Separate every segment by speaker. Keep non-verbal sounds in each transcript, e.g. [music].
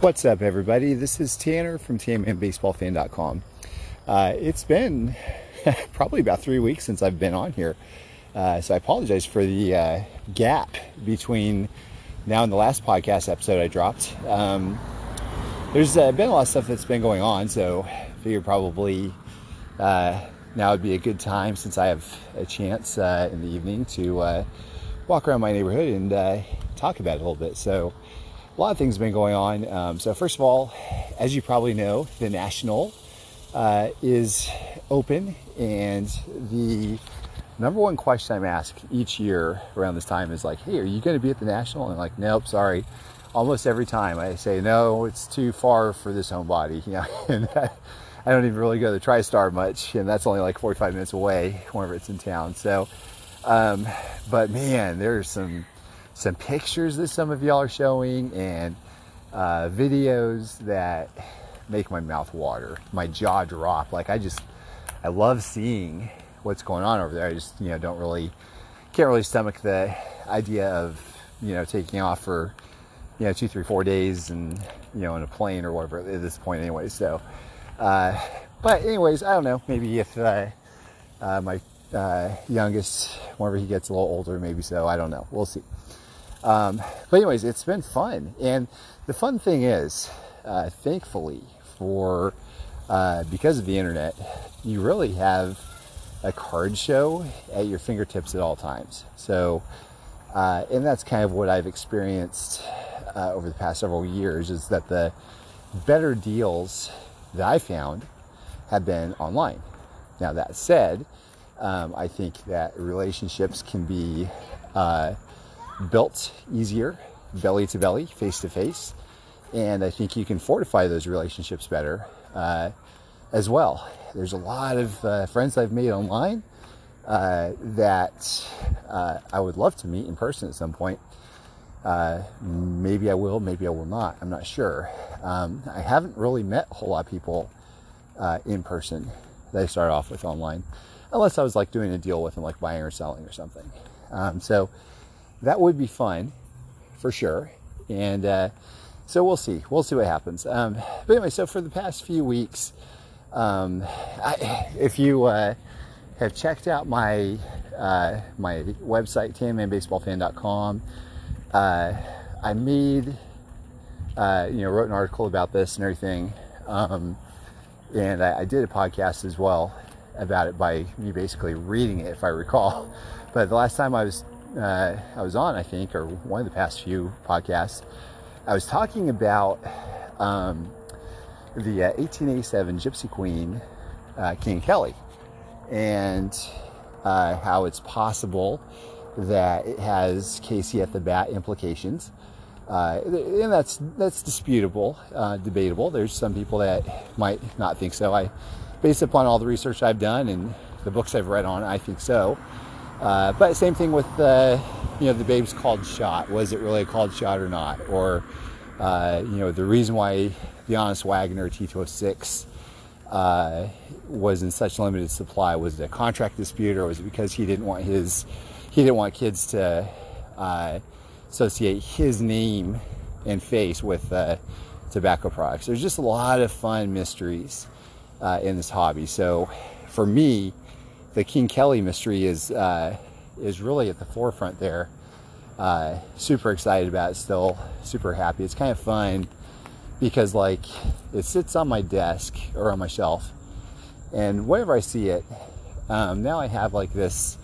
Speaker 1: What's up, everybody? This is Tanner from TammanBaseballFan.com. Uh, it's been [laughs] probably about three weeks since I've been on here, uh, so I apologize for the uh, gap between now and the last podcast episode I dropped. Um, there's uh, been a lot of stuff that's been going on, so I figure probably uh, now would be a good time since I have a chance uh, in the evening to walk around my neighborhood and talk about it a little bit. So a lot of things have been going on. Um, so, first of all, as you probably know, the National uh, is open, and the number one question I'm asked each year around this time is like, "Hey, are you going to be at the National?" And I'm like, "Nope, sorry." Almost every time I say, "No, it's too far for this homebody." [laughs] You know, and I don't even really go to TriStar much, and that's only like 45 minutes away whenever it's in town. So, um, but man, there's some some pictures that some of y'all are showing and uh, videos that make my mouth water, my jaw drop. Like I just, I love seeing what's going on over there. I just, you know, don't really, can't really stomach the idea of, you know, taking off for, you know, two, three, four days and, you know, in a plane or whatever at this point anyway. So, uh, but anyways, I don't know. Maybe if uh, uh, my uh, youngest, whenever he gets a little older, maybe so. I don't know. We'll see. Um, but anyways, it's been fun, and the fun thing is, uh, thankfully for uh, because of the internet, you really have a card show at your fingertips at all times. So, uh, and that's kind of what I've experienced uh, over the past several years is that the better deals that I found have been online. Now that said, um, I think that relationships can be uh, built easier, belly to belly, face to face. And I think you can fortify those relationships better uh, as well. There's a lot of uh, friends I've made online uh, that uh, I would love to meet in person at some point. Uh, maybe I will, maybe I will not. I'm not sure. Um, I haven't really met a whole lot of people uh, in person that I started off with online, unless I was like doing a deal with them, like buying or selling or something. Um, so that would be fun for sure. And uh, so we'll see. We'll see what happens. Um, but anyway, so for the past few weeks, um, I, if you uh, have checked out my uh, my website, tammanbaseballfan.com, uh, I made, uh, you know, wrote an article about this and everything. Um, and I, I did a podcast as well about it by me basically reading it, if I recall. But the last time I was uh, I was on, I think, or one of the past few podcasts, I was talking about um, the uh, 1887 Gypsy Queen, uh, King Kelly, and uh, how it's possible that it has Casey at the bat implications. Uh, and that's that's disputable, uh, debatable. There's some people that might not think so. I, based upon all the research I've done and the books I've read on, I think so. Uh, but same thing with the, you know, the babe's called shot. Was it really a called shot or not? Or, uh, you know, the reason why the Honus Wagner T206 uh, was in such limited supply was it a contract dispute, or was it because he didn't want his he didn't want kids to uh, associate his name and face with uh, tobacco products? There's just a lot of fun mysteries uh, in this hobby. So, for me the King Kelly mystery is uh, is really at the forefront there. Uh, super excited about it still. Super happy. It's kind of fun because like it sits on my desk or on my shelf, and whenever I see it, um, now I have like this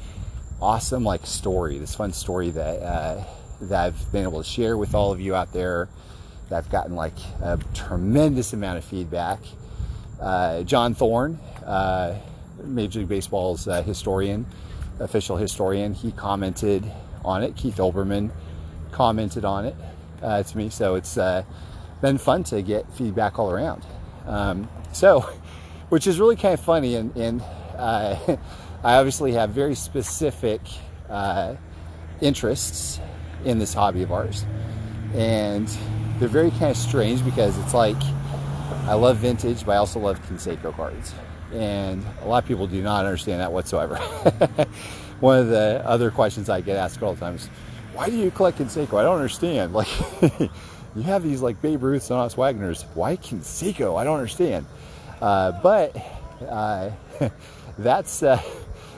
Speaker 1: awesome like story, this fun story that uh, that I've been able to share with all of you out there. That I've gotten like a tremendous amount of feedback. Uh, John Thorn uh, Major League Baseball's uh, historian, official historian, he commented on it. Keith Olbermann commented on it uh, to me. So it's uh, been fun to get feedback all around. Um, so, [laughs] which is really kind of funny. And, and uh, [laughs] I obviously have very specific uh, interests in this hobby of ours. And they're very kind of strange because it's like I love vintage, but I also love Canseco cards and a lot of people do not understand that whatsoever. [laughs] One of the other questions I get asked all the time is, "Why do you collect Canseco?" I don't understand. [laughs] Like, you have these like Babe Ruths and Honus Wagners. Why Canseco? I don't understand. Uh, but uh, [laughs] that's uh,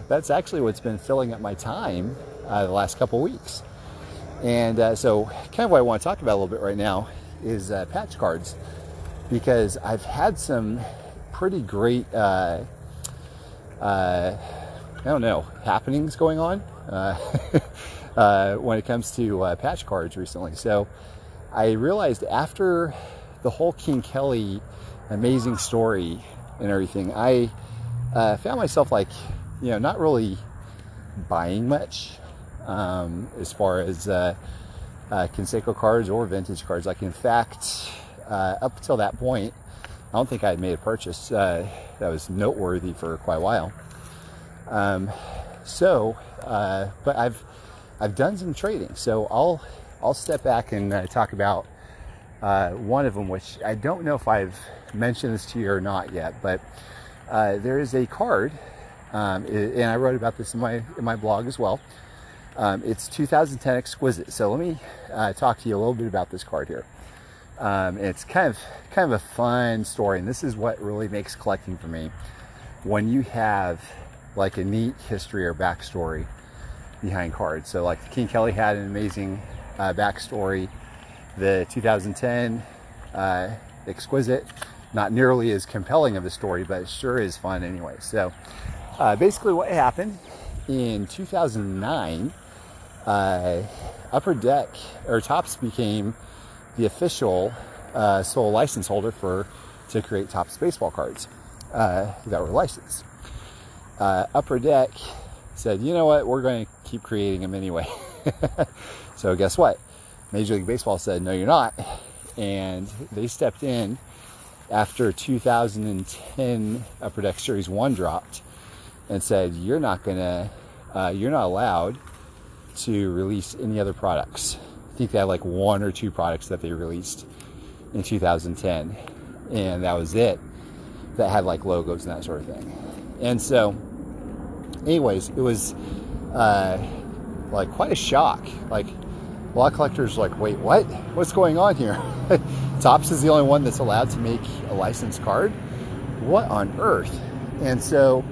Speaker 1: that's actually what's been filling up my time uh, the last couple weeks. And uh, so, kind of what I want to talk about a little bit right now is uh, patch cards because I've had some pretty great, uh, uh, I don't know, happenings going on uh, [laughs] uh, when it comes to uh, patch cards recently. So I realized after the whole King Kelly amazing story and everything, I found myself like, you know, not really buying much um, as far as uh, uh, Canseco cards or vintage cards. Like, in fact, uh, up until that point, don't think I had made a purchase uh, that was noteworthy for quite a while. Um, so, uh, but I've I've done some trading, so I'll I'll step back and uh, talk about one of them, which I don't know if I've mentioned this to you or not yet, but there is a card, um, and I wrote about this in my in my blog as well. Um, it's 2010 Exquisite. So let me uh, talk to you a little bit about this card here. Um, it's kind of kind of a fun story, and this is what really makes collecting for me. When you have like a neat history or backstory behind cards. So like King Kelly had an amazing uh, backstory. The 2010 uh, Exquisite, not nearly as compelling of a story, but it sure is fun anyway. So uh, basically, what happened in 2009 uh, Upper Deck or Topps became the official uh, sole license holder for to create Topps baseball cards uh, that were licensed. Uh, Upper Deck said, you know what, we're going to keep creating them anyway. [laughs] so guess what? Major League Baseball said, no, you're not, and they stepped in after 2010 Upper Deck Series One dropped and said, you're not gonna, uh, you're not allowed to release any other products. Think they had like one or two products that they released in 2010, and that was it. That had like logos and that sort of thing. And so, anyways, it was uh, like quite a shock. Like a lot of collectors like, wait, what? What's going on here? [laughs] Topps is the only one that's allowed to make a licensed card. What on earth? And so,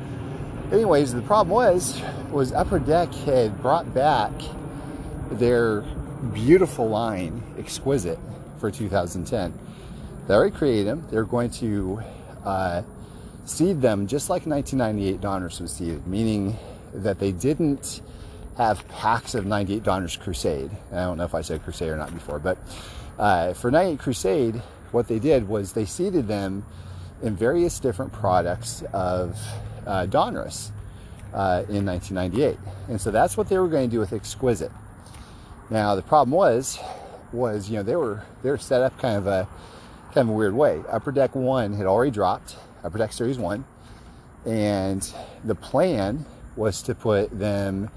Speaker 1: anyways, the problem was was Upper Deck had brought back their beautiful line, Exquisite, for 2010. They already created them. They're going to uh, seed them just like 1998 Donruss was seeded, meaning that they didn't have packs of 98 Donruss Crusade. I don't know if I said Crusade or not before, but uh, for 98 Crusade, what they did was they seeded them in various different products of uh, Donruss uh, in 1998. And so that's what they were going to do with Exquisite. Now the problem was, was you know they were they were set up kind of a kind of a weird way. Upper Deck One had already dropped, Upper Deck Series One, and the plan was to put them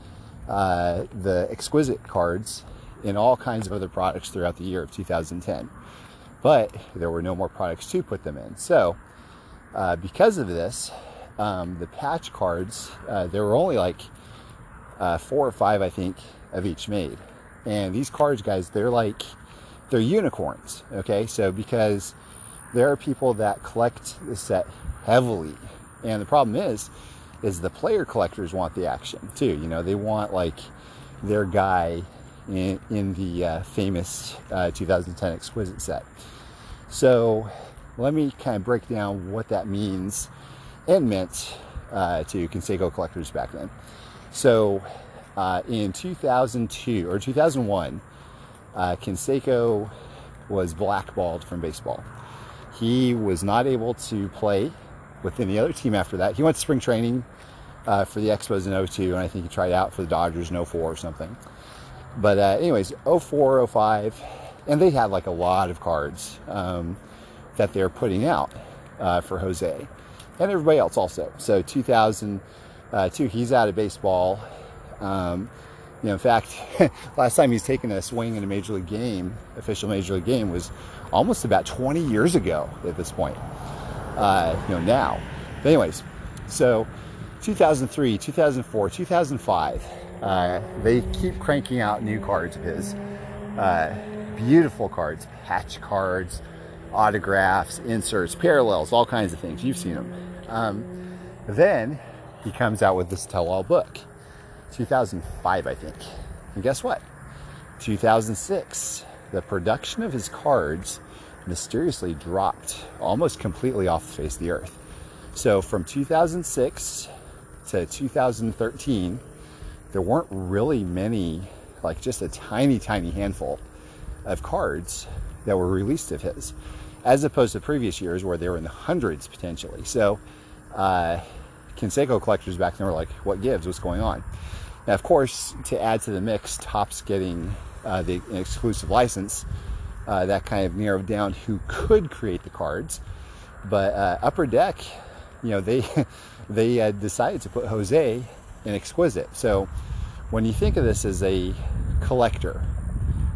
Speaker 1: uh, the Exquisite cards in all kinds of other products throughout the year of 2010. But there were no more products to put them in. So uh, because of this, um, the patch cards, uh, there were only like uh, four or five, I think, of each made. And these cards, guys, they're like, they're unicorns, okay? So because there are people that collect the set heavily. And the problem is, is the player collectors want the action too. You know, they want like their guy in, in the uh, famous uh, 2010 Exquisite set. So let me kind of break down what that means and meant uh, to Canseco collectors back then. So uh, in 2002 or 2001, uh, Canseco was blackballed from baseball. He was not able to play with any other team after that. He went to spring training uh, for the Expos in 02, and I think he tried out for the Dodgers in 04 or something. But uh, anyways, 04, 05, and they had like a lot of cards um, that they're putting out uh, for Jose and everybody else also. So 2002, uh, he's out of baseball. Um, you know, in fact, [laughs] last time he's taken a swing in a major league game, official major league game, was almost about 20 years ago at this point. Uh, you know, now. But anyways, so 2003, 2004, 2005, uh, they keep cranking out new cards of his. Uh, beautiful cards, patch cards, autographs, inserts, parallels, all kinds of things. You've seen them. Um, then he comes out with this tell-all book, 2005, I think. And guess what? 2006, the production of his cards mysteriously dropped almost completely off the face of the earth. So from 2006 to 2013, there weren't really many, like just a tiny, tiny handful of cards that were released of his, as opposed to previous years where they were in the hundreds potentially. So, uh, Canseco collectors back then were like, what gives? What's going on? Now, of course, to add to the mix, Topps getting uh, the exclusive license, uh, that kind of narrowed down who could create the cards. But uh, Upper Deck, you know, they [laughs] they uh, decided to put Jose in Exquisite. So when you think of this as a collector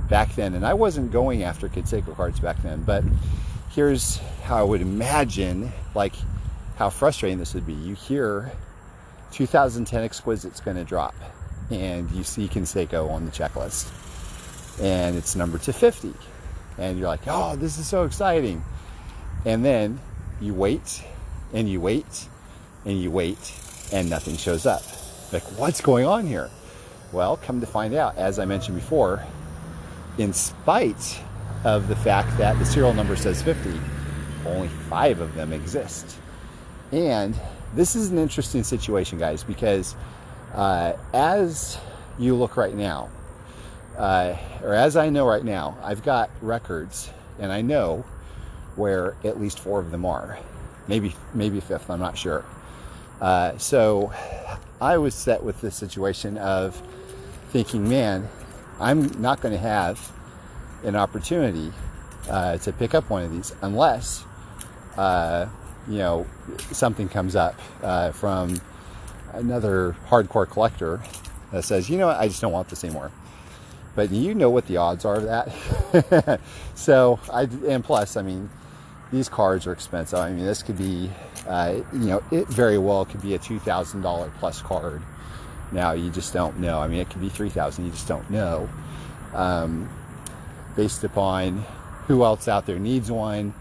Speaker 1: back then, and I wasn't going after Canseco cards back then, but here's how I would imagine, like how frustrating this would be. You hear 2010 Exquisite's going to drop, and you see Canseco on the checklist, and it's numbered 250. and you're like, oh, this is so exciting, and then you wait, and you wait, and you wait, and nothing shows up. Like, what's going on here? Well, come to find out, as I mentioned before, in spite of the fact that the serial number says 50, only five of them exist. And this is an interesting situation, guys, because uh, as you look right now, uh, or as I know right now, I've got records, and I know where at least four of them are, maybe maybe fifth. I'm not sure. Uh, so I was set with this situation of thinking, man, I'm not going to have an opportunity uh, to pick up one of these unless, uh, you know, something comes up uh, from another hardcore collector that says, you know what, I just don't want this anymore. But you know what the odds are of that. [laughs] so I, and plus, I mean, these cards are expensive. I mean, this could be, uh, you know, it very well could be a $2,000 plus card. Now you just don't know. I mean, it could be 3000 you just don't know. Um, based upon who else out there needs one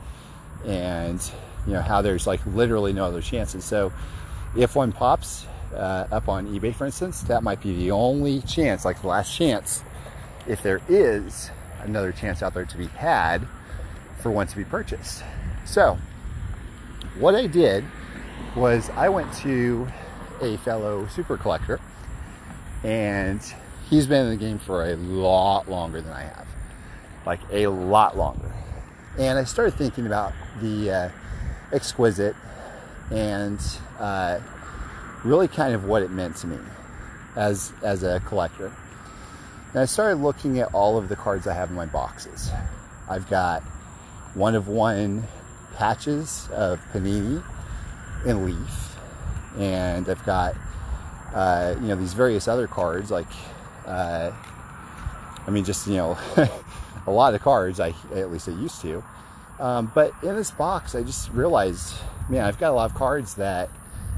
Speaker 1: and, you know, how there's like literally no other chances. So if one pops uh, up on eBay, for instance, that might be the only chance, like the last chance, if there is another chance out there to be had for one to be purchased. So, what I did was I went to a fellow super collector, and he's been in the game for a lot longer than I have, like a lot longer. And I started thinking about the uh, exquisite and uh, really kind of what it meant to me as as a collector. And I started looking at all of the cards I have in my boxes. I've got one of one patches of panini in leaf, and I've got uh, you know these various other cards like uh, I mean just you know [laughs] a lot of cards I at least I used to. Um, but in this box, I just realized, man, I've got a lot of cards that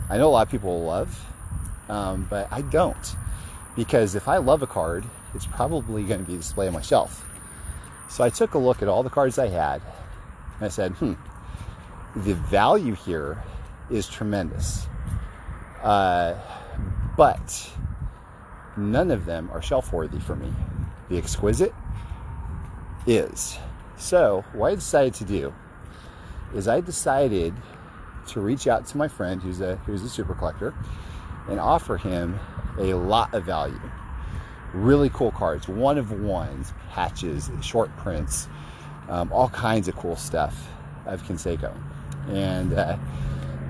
Speaker 1: I know a lot of people will love, um, but I don't. Because if I love a card, it's probably going to be displayed on my shelf. So I took a look at all the cards I had, and I said, hmm, the value here is tremendous. Uh, but none of them are shelf worthy for me. The exquisite is. So, what I decided to do is I decided to reach out to my friend who's a who's a super collector and offer him a lot of value. Really cool cards, one of ones, patches, short prints, um, all kinds of cool stuff of Canseco. And uh,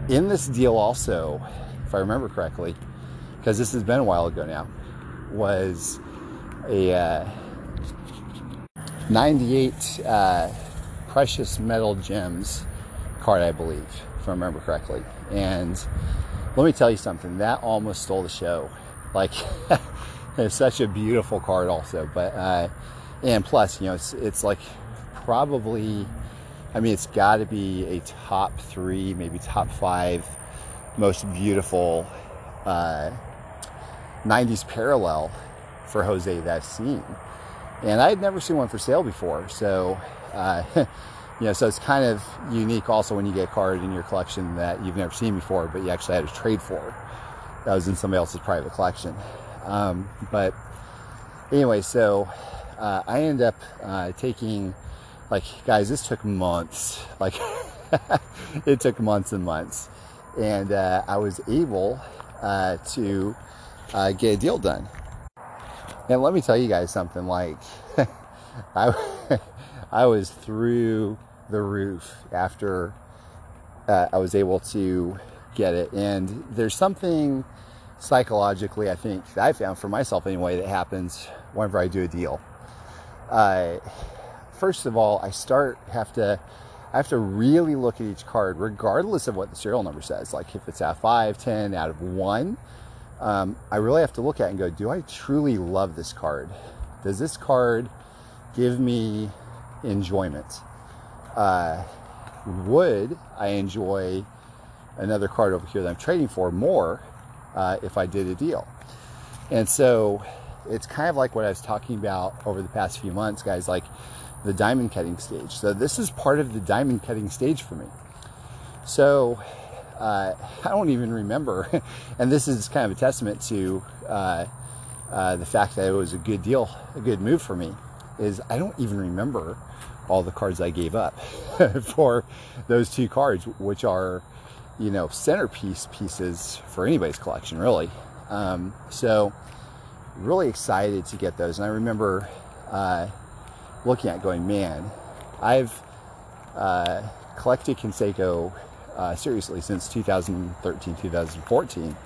Speaker 1: in this deal, also, if I remember correctly, because this has been a while ago now, was a uh, 98 uh, precious metal gems card, I believe, if I remember correctly. And let me tell you something, that almost stole the show. Like, [laughs] it's such a beautiful card, also. But, uh, and plus, you know, it's, it's like probably I mean, it's got to be a top three, maybe top five most beautiful uh, 90s parallel for Jose that I've seen. And I had never seen one for sale before. So, uh, [laughs] you know, so it's kind of unique also when you get a card in your collection that you've never seen before, but you actually had to trade for. That was in somebody else's private collection. Um, but anyway, so uh, I end up uh, taking, like, guys, this took months. Like, [laughs] it took months and months. And uh, I was able uh, to uh, get a deal done. And let me tell you guys something like, [laughs] I, [laughs] I was through the roof after uh, I was able to get it. And there's something psychologically, I think, that I found for myself anyway, that happens whenever I do a deal. Uh, first of all, I start have to I have to really look at each card, regardless of what the serial number says. Like if it's out of five, ten, out of one, um, I really have to look at and go, do I truly love this card? Does this card give me enjoyment? Uh, would I enjoy another card over here that I'm trading for more uh, if I did a deal? And so it's kind of like what I was talking about over the past few months, guys, like the diamond cutting stage. So this is part of the diamond cutting stage for me. So uh, [laughs] I don't even remember, [laughs] and this is kind of a testament to uh, uh, the fact that it was a good deal, a good move for me, is I don't even remember all the cards I gave up [laughs] for those two cards, which are, you know, centerpiece pieces for anybody's collection, really. Um, so, really excited to get those. And I remember uh, looking at going, man, I've uh, collected Canseco uh, seriously since 2013, 2014.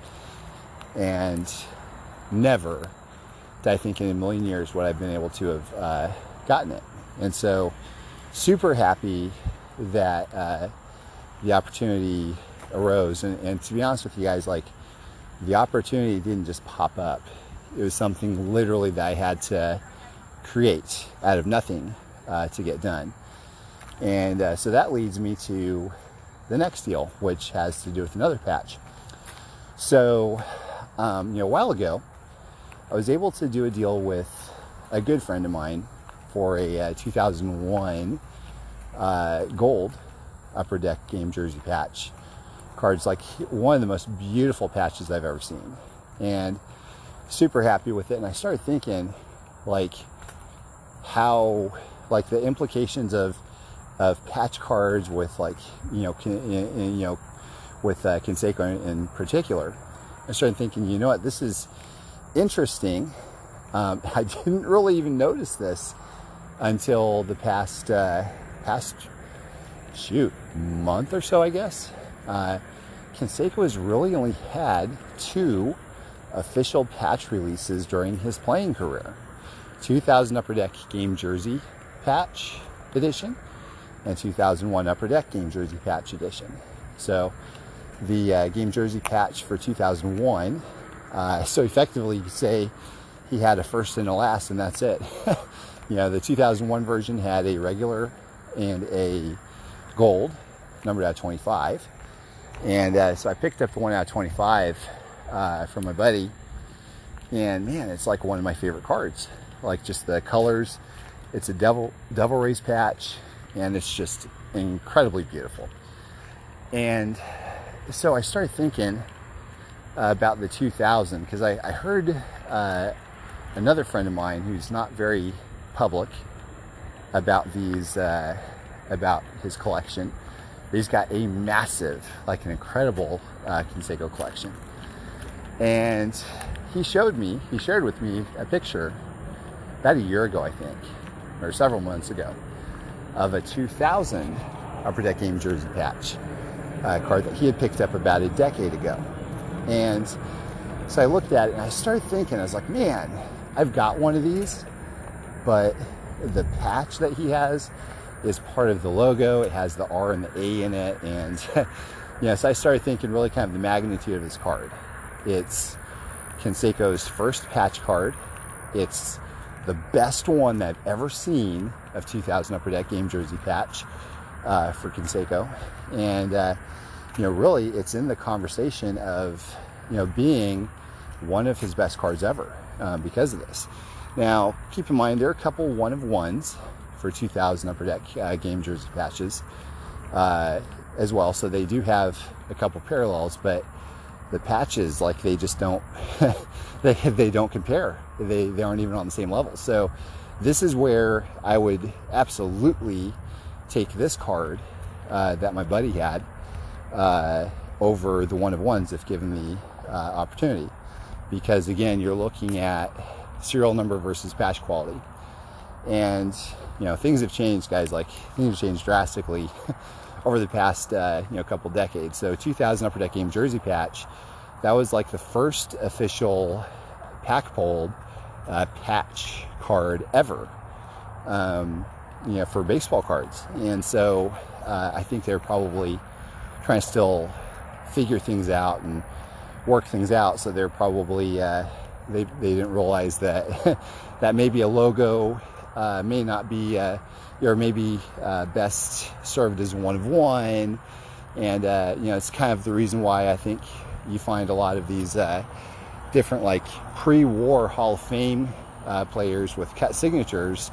Speaker 1: And never did I think in a million years would I've been able to have uh, gotten it. And so, super happy that uh, the opportunity arose. And, and to be honest with you guys, like the opportunity didn't just pop up, it was something literally that I had to create out of nothing uh, to get done. And uh, so that leads me to the next deal, which has to do with another patch. So, um, you know, a while ago, I was able to do a deal with a good friend of mine for a uh, 2001 uh, gold upper deck game jersey patch. Cards like one of the most beautiful patches I've ever seen. And super happy with it. And I started thinking, like, how, like, the implications of of patch cards with like you know you know with uh, in, particular. I started thinking, you know what, this is interesting. Um, [laughs] I didn't really even notice this until the past uh, past shoot month or so, I guess. Uh, has really only had two official patch releases during his playing career. 2000 Upper Deck Game Jersey patch edition and 2001 Upper Deck Game Jersey Patch Edition. So the uh, Game Jersey patch for 2001, uh, so effectively you say he had a first and a last and that's it. [laughs] you know, the 2001 version had a regular and a gold, numbered out of 25. And uh, so I picked up the one out of 25 uh, from my buddy. And man, it's like one of my favorite cards. Like just the colors. It's a devil devil rays patch and it's just incredibly beautiful. And so I started thinking uh, about the 2000 because I, I, heard uh, another friend of mine who's not very public about these, uh, about his collection. He's got a massive, like an incredible uh, Canseco collection. And he showed me, he shared with me a picture about a year ago, I think, or several months ago, of a 2000 Upper Deck Game Jersey patch card that he had picked up about a decade ago. And so I looked at it and I started thinking, I was like, man, I've got one of these, but the patch that he has is part of the logo. It has the R and the A in it. And [laughs] yeah, so I started thinking really kind of the magnitude of this card. It's Canseco's first patch card. It's the best one that I've ever seen of 2000 Upper Deck Game Jersey patch uh, for Canseco. And, uh, you know, really it's in the conversation of, you know, being one of his best cards ever uh, because of this. Now, keep in mind there are a couple one of ones for 2000 Upper Deck uh, game jersey patches uh, as well. So they do have a couple parallels, but the patches like they just don't [laughs] they they don't compare. They they aren't even on the same level. So this is where I would absolutely take this card uh, that my buddy had uh, over the one of ones if given the uh, opportunity, because again you're looking at serial number versus patch quality, and you know things have changed, guys. Like things have changed drastically. [laughs] over the past uh, you know couple decades. So 2000 Upper Deck Game jersey patch, that was like the first official pack pulled uh, patch card ever. Um, you know, for baseball cards, and so uh, I think they're probably trying to still figure things out and work things out. So they're probably uh, they they didn't realize that [laughs] that maybe a logo uh, may not be uh, or maybe uh, best served as one of one. And, uh, you know, it's kind of the reason why I think you find a lot of these uh, different, like, pre war Hall of Fame uh, players with cut signatures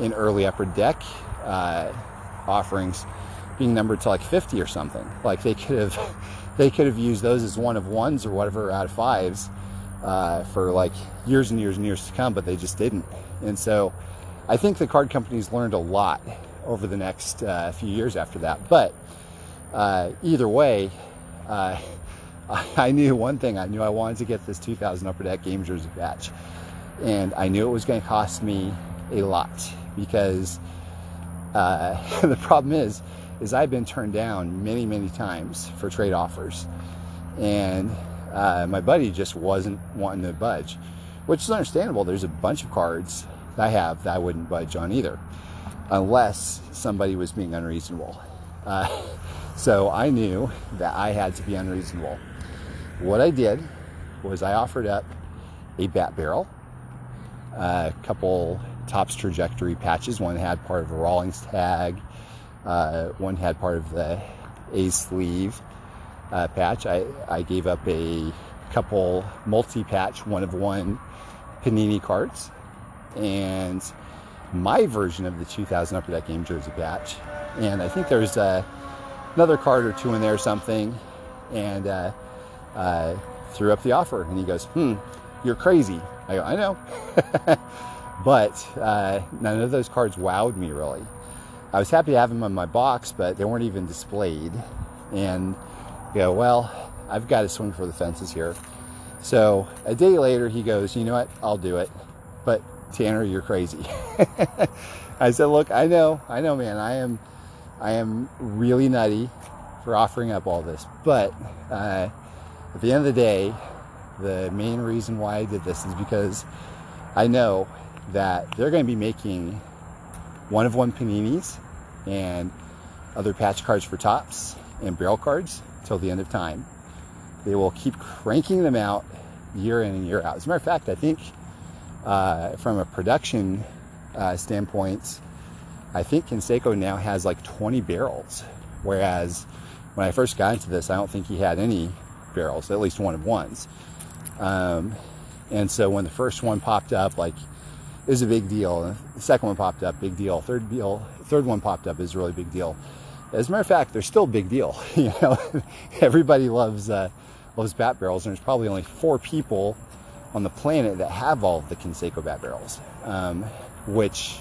Speaker 1: in early upper deck uh, offerings being numbered to like 50 or something. Like, they could have. [laughs] They could have used those as one of ones or whatever out of fives uh, for like years and years and years to come, but they just didn't. And so, I think the card companies learned a lot over the next uh, few years after that. But uh, either way, uh, [laughs] I knew one thing. I knew I wanted to get this 2000 Upper Deck Game Jersey patch, and I knew it was going to cost me a lot because uh, [laughs] the problem is, is I've been turned down many, many times for trade offers, and uh, my buddy just wasn't wanting to budge, which is understandable. There's a bunch of cards that I have that I wouldn't budge on either, unless somebody was being unreasonable. Uh, [laughs] so I knew that I had to be unreasonable. What I did was I offered up a bat barrel, a couple Topps trajectory patches. One had part of a Rawlings tag, uh, one had part of the A sleeve uh, patch. I, I gave up a couple multi patch, one of one Panini cards and my version of the 2000 Upper Deck Game Jersey patch. And I think there's uh, another card or two in there or something. And uh, threw up the offer. And he goes, hmm, you're crazy. I go, I know. [laughs] but uh, none of those cards wowed me really. I was happy to have them in my box, but they weren't even displayed. And you go, well, I've got to swing for the fences here. So a day later, he goes, you know what? I'll do it. But Tanner, you're crazy. [laughs] I said, look, I know, I know, man, I am, I am really nutty for offering up all this, but uh, at the end of the day, the main reason why I did this is because I know that they're going to be making one of one paninis and other patch cards for Topps and barrel cards till the end of time. They will keep cranking them out year in and year out. As a matter of fact, I think uh, from a production uh, standpoint, I think Canseco now has like 20 barrels, whereas when I first got into this, I don't think he had any barrels, at least one of ones. Um, and so when the first one popped up, like it was a big deal. The second one popped up, big deal. Third deal, third one popped up is a really big deal. As a matter of fact, they're still a big deal. [laughs] you know, [laughs] everybody loves uh, loves bat barrels, and there's probably only four people on the planet that have all the Canseco bat barrels, um, which,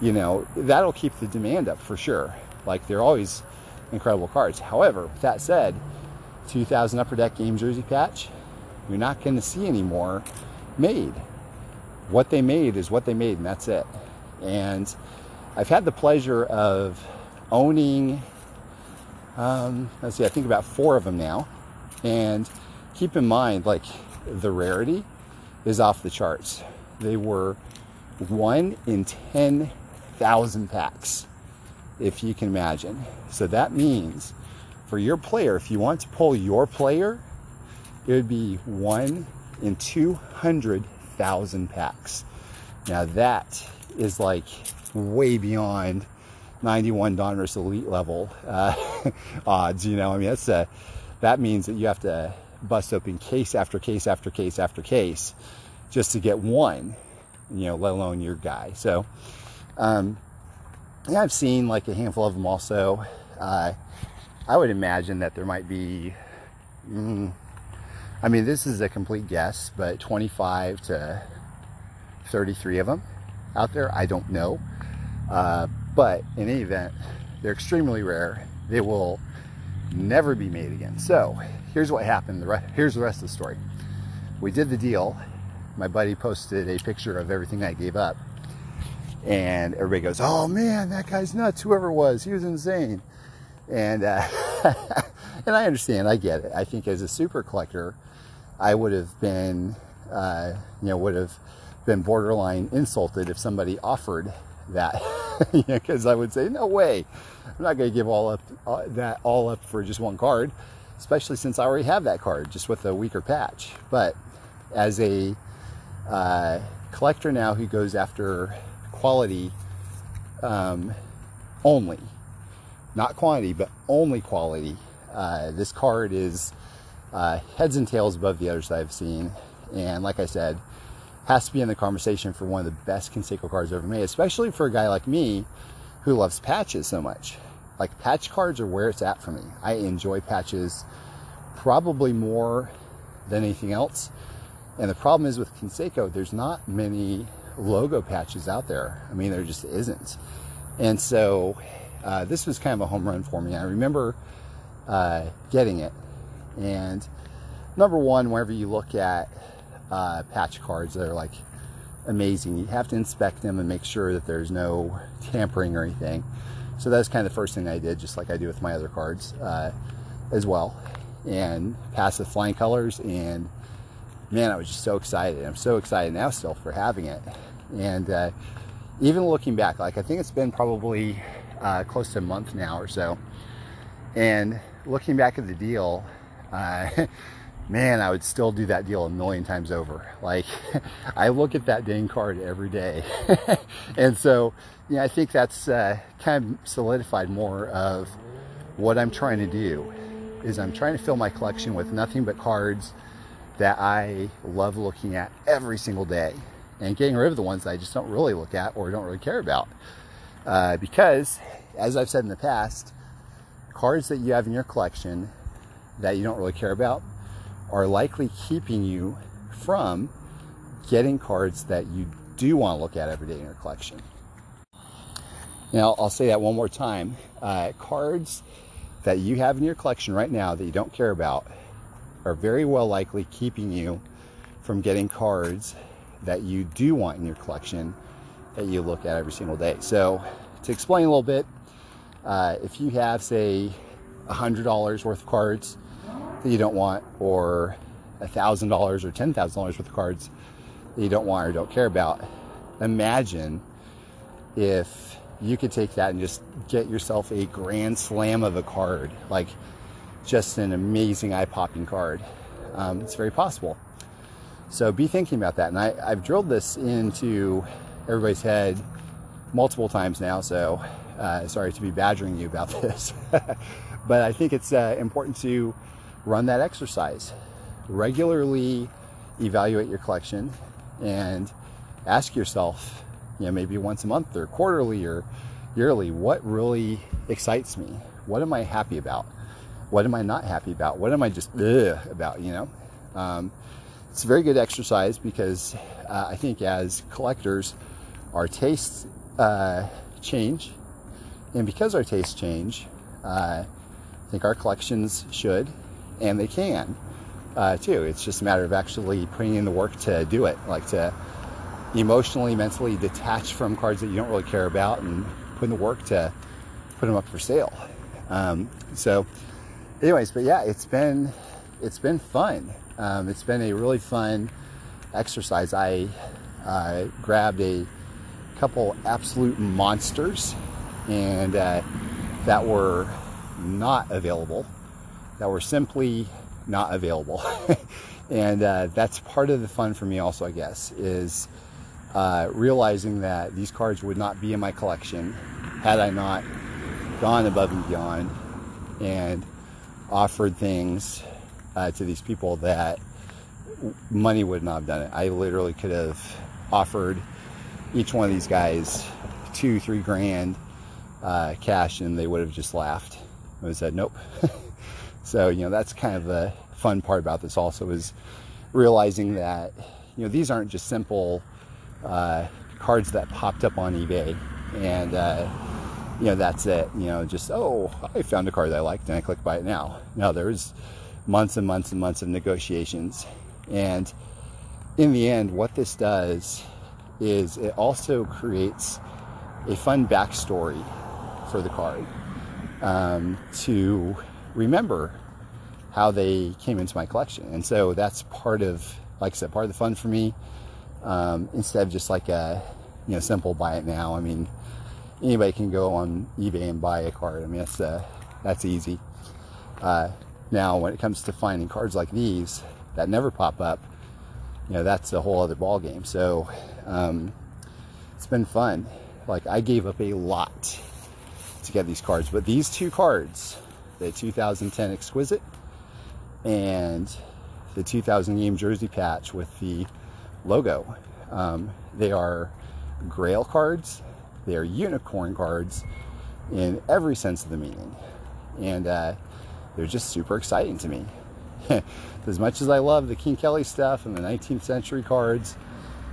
Speaker 1: you know, that'll keep the demand up for sure. Like they're always incredible cards. However, that said, 2000 Upper Deck Game Jersey patch, you're not going to see anymore made. What they made is what they made, and that's it. And I've had the pleasure of owning, um, let's see, I think about four of them now. And keep in mind, like, the rarity is off the charts. They were one in 10,000 packs, if you can imagine. So that means for your player, if you want to pull your player, it would be one in 200,000 packs. Now that is like way beyond 91 Donruss Elite level uh, [laughs] odds. You know, I mean, that's a, that means that you have to bust open case after case after case after case just to get one. you know, let alone your guy. So, um, yeah, I've seen like a handful of them also. Uh, I would imagine that there might be, mm, I mean, this is a complete guess, but 25 to 33 of them out there. I don't know. Uh, but in any event, they're extremely rare. They will never be made again. So here's what happened. Here's the rest of the story. We did the deal. My buddy posted a picture of everything I gave up. And everybody goes, oh man, that guy's nuts. Whoever it was, he was insane. And, uh, [laughs] and I understand, I get it. I think as a super collector, I would have been, uh, you know, would have been borderline insulted if somebody offered that [laughs] because I would say, no way, I'm not going to give all up uh, that all up for just one card, especially since I already have that card just with a weaker patch. But as a uh, collector now who goes after quality um, only, not quantity, but only quality, uh, this card is uh, heads and tails above the others I've seen. And like I said, has to be in the conversation for one of the best Canseco cards ever made, especially for a guy like me who loves patches so much. Like patch cards are where it's at for me. I enjoy patches probably more than anything else. And the problem is with Canseco, there's not many logo patches out there. I mean, there just isn't. And so uh, this was kind of a home run for me. I remember uh, getting it. And number one, whenever you look at uh, patch cards that are like amazing. You have to inspect them and make sure that there's no tampering or anything. So that's kind of the first thing I did, just like I do with my other cards uh, as well. And pass the flying colors and man, I was just so excited. I'm so excited now still for having it. And uh, even looking back, like I think it's been probably uh, close to a month now or so. And looking back at the deal, uh, [laughs] man, I would still do that deal a million times over. Like, [laughs] I look at that dang card every day. [laughs] and so, yeah, I think that's uh, kind of solidified more of what I'm trying to do is I'm trying to fill my collection with nothing but cards that I love looking at every single day and getting rid of the ones that I just don't really look at or don't really care about. Uh, because, as I've said in the past, cards that you have in your collection that you don't really care about are likely keeping you from getting cards that you do want to look at every day in your collection. Now, I'll say that one more time. Uh, cards that you have in your collection right now that you don't care about are very well likely keeping you from getting cards that you do want in your collection that you look at every single day. So, to explain a little bit, uh, if you have, say, $100 worth of cards that you don't want, or $1,000 or $10,000 worth of cards that you don't want or don't care about. Imagine if you could take that and just get yourself a grand slam of a card, like just an amazing eye popping card. Um, it's very possible. So be thinking about that. And I, I've drilled this into everybody's head multiple times now, so uh, sorry to be badgering you about [laughs] this. but I think it's uh, important to run that exercise. Regularly evaluate your collection and ask yourself, you know, maybe once a month or quarterly or yearly, what really excites me? What am I happy about? What am I not happy about? What am I just about, you know? Um, it's a very good exercise because uh, I think as collectors, our tastes uh, change. And because our tastes change, uh, I think our collections should and they can uh, too. It's just a matter of actually putting in the work to do it, like to emotionally, mentally detach from cards that you don't really care about and put in the work to put them up for sale. Um, so, anyways, but yeah, it's been it's been fun. Um, it's been a really fun exercise. I uh, grabbed a couple absolute monsters and uh, that were not available that were simply not available. [laughs] and uh, that's part of the fun for me also, I guess, is uh, realizing that these cards would not be in my collection had I not gone above and beyond and offered things uh, to these people that money would not have done it. I literally could have offered each one of these guys two, three grand uh, cash, and they would have just laughed. I said, nope. [laughs] so, you know, that's kind of the fun part about this also is realizing that, you know, these aren't just simple uh, cards that popped up on eBay and, uh, you know, that's it. You know, just, oh, I found a card that I liked and I click buy it now. No, there's months and months and months of negotiations. And in the end, what this does is it also creates a fun backstory for the card um, to remember how they came into my collection. And so that's part of, like I said, part of the fun for me. Um, instead of just like a, you know, simple buy it now. I mean, anybody can go on eBay and buy a card. I mean, that's, uh, that's easy. Uh, now, when it comes to finding cards like these that never pop up, you know, that's a whole other ball game. So, um, it's been fun. Like I gave up a lot to get these cards, but these two cards, the 2010 Exquisite and the 2000 game jersey patch with the logo, um, they are grail cards. They are unicorn cards in every sense of the meaning. And uh, they're just super exciting to me. [laughs] as much as I love the King Kelly stuff and the 19th century cards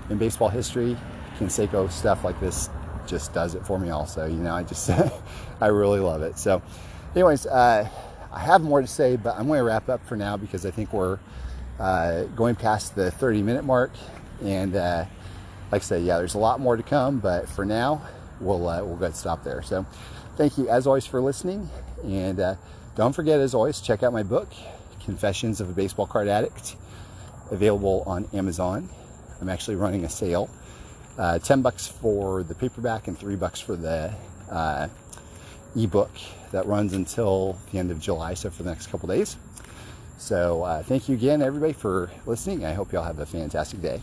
Speaker 1: in baseball history, Canseco stuff like this just does it for me also. You know, I just, [laughs] I really love it. So anyways, uh, I have more to say, but I'm going to wrap up for now because I think we're uh, going past the 30 minute mark. And uh, like I said, yeah, there's a lot more to come, but for now, we'll, uh, we'll go stop there. So thank you as always for listening. And uh, don't forget, as always, check out my book, Confessions of a Baseball Card Addict, available on Amazon. I'm actually running a sale. Uh, 10 bucks for the paperback and 3 bucks for the uh, ebook that runs until the end of July, so for the next couple days. So uh, thank you again, everybody, for listening. I hope you all have a fantastic day.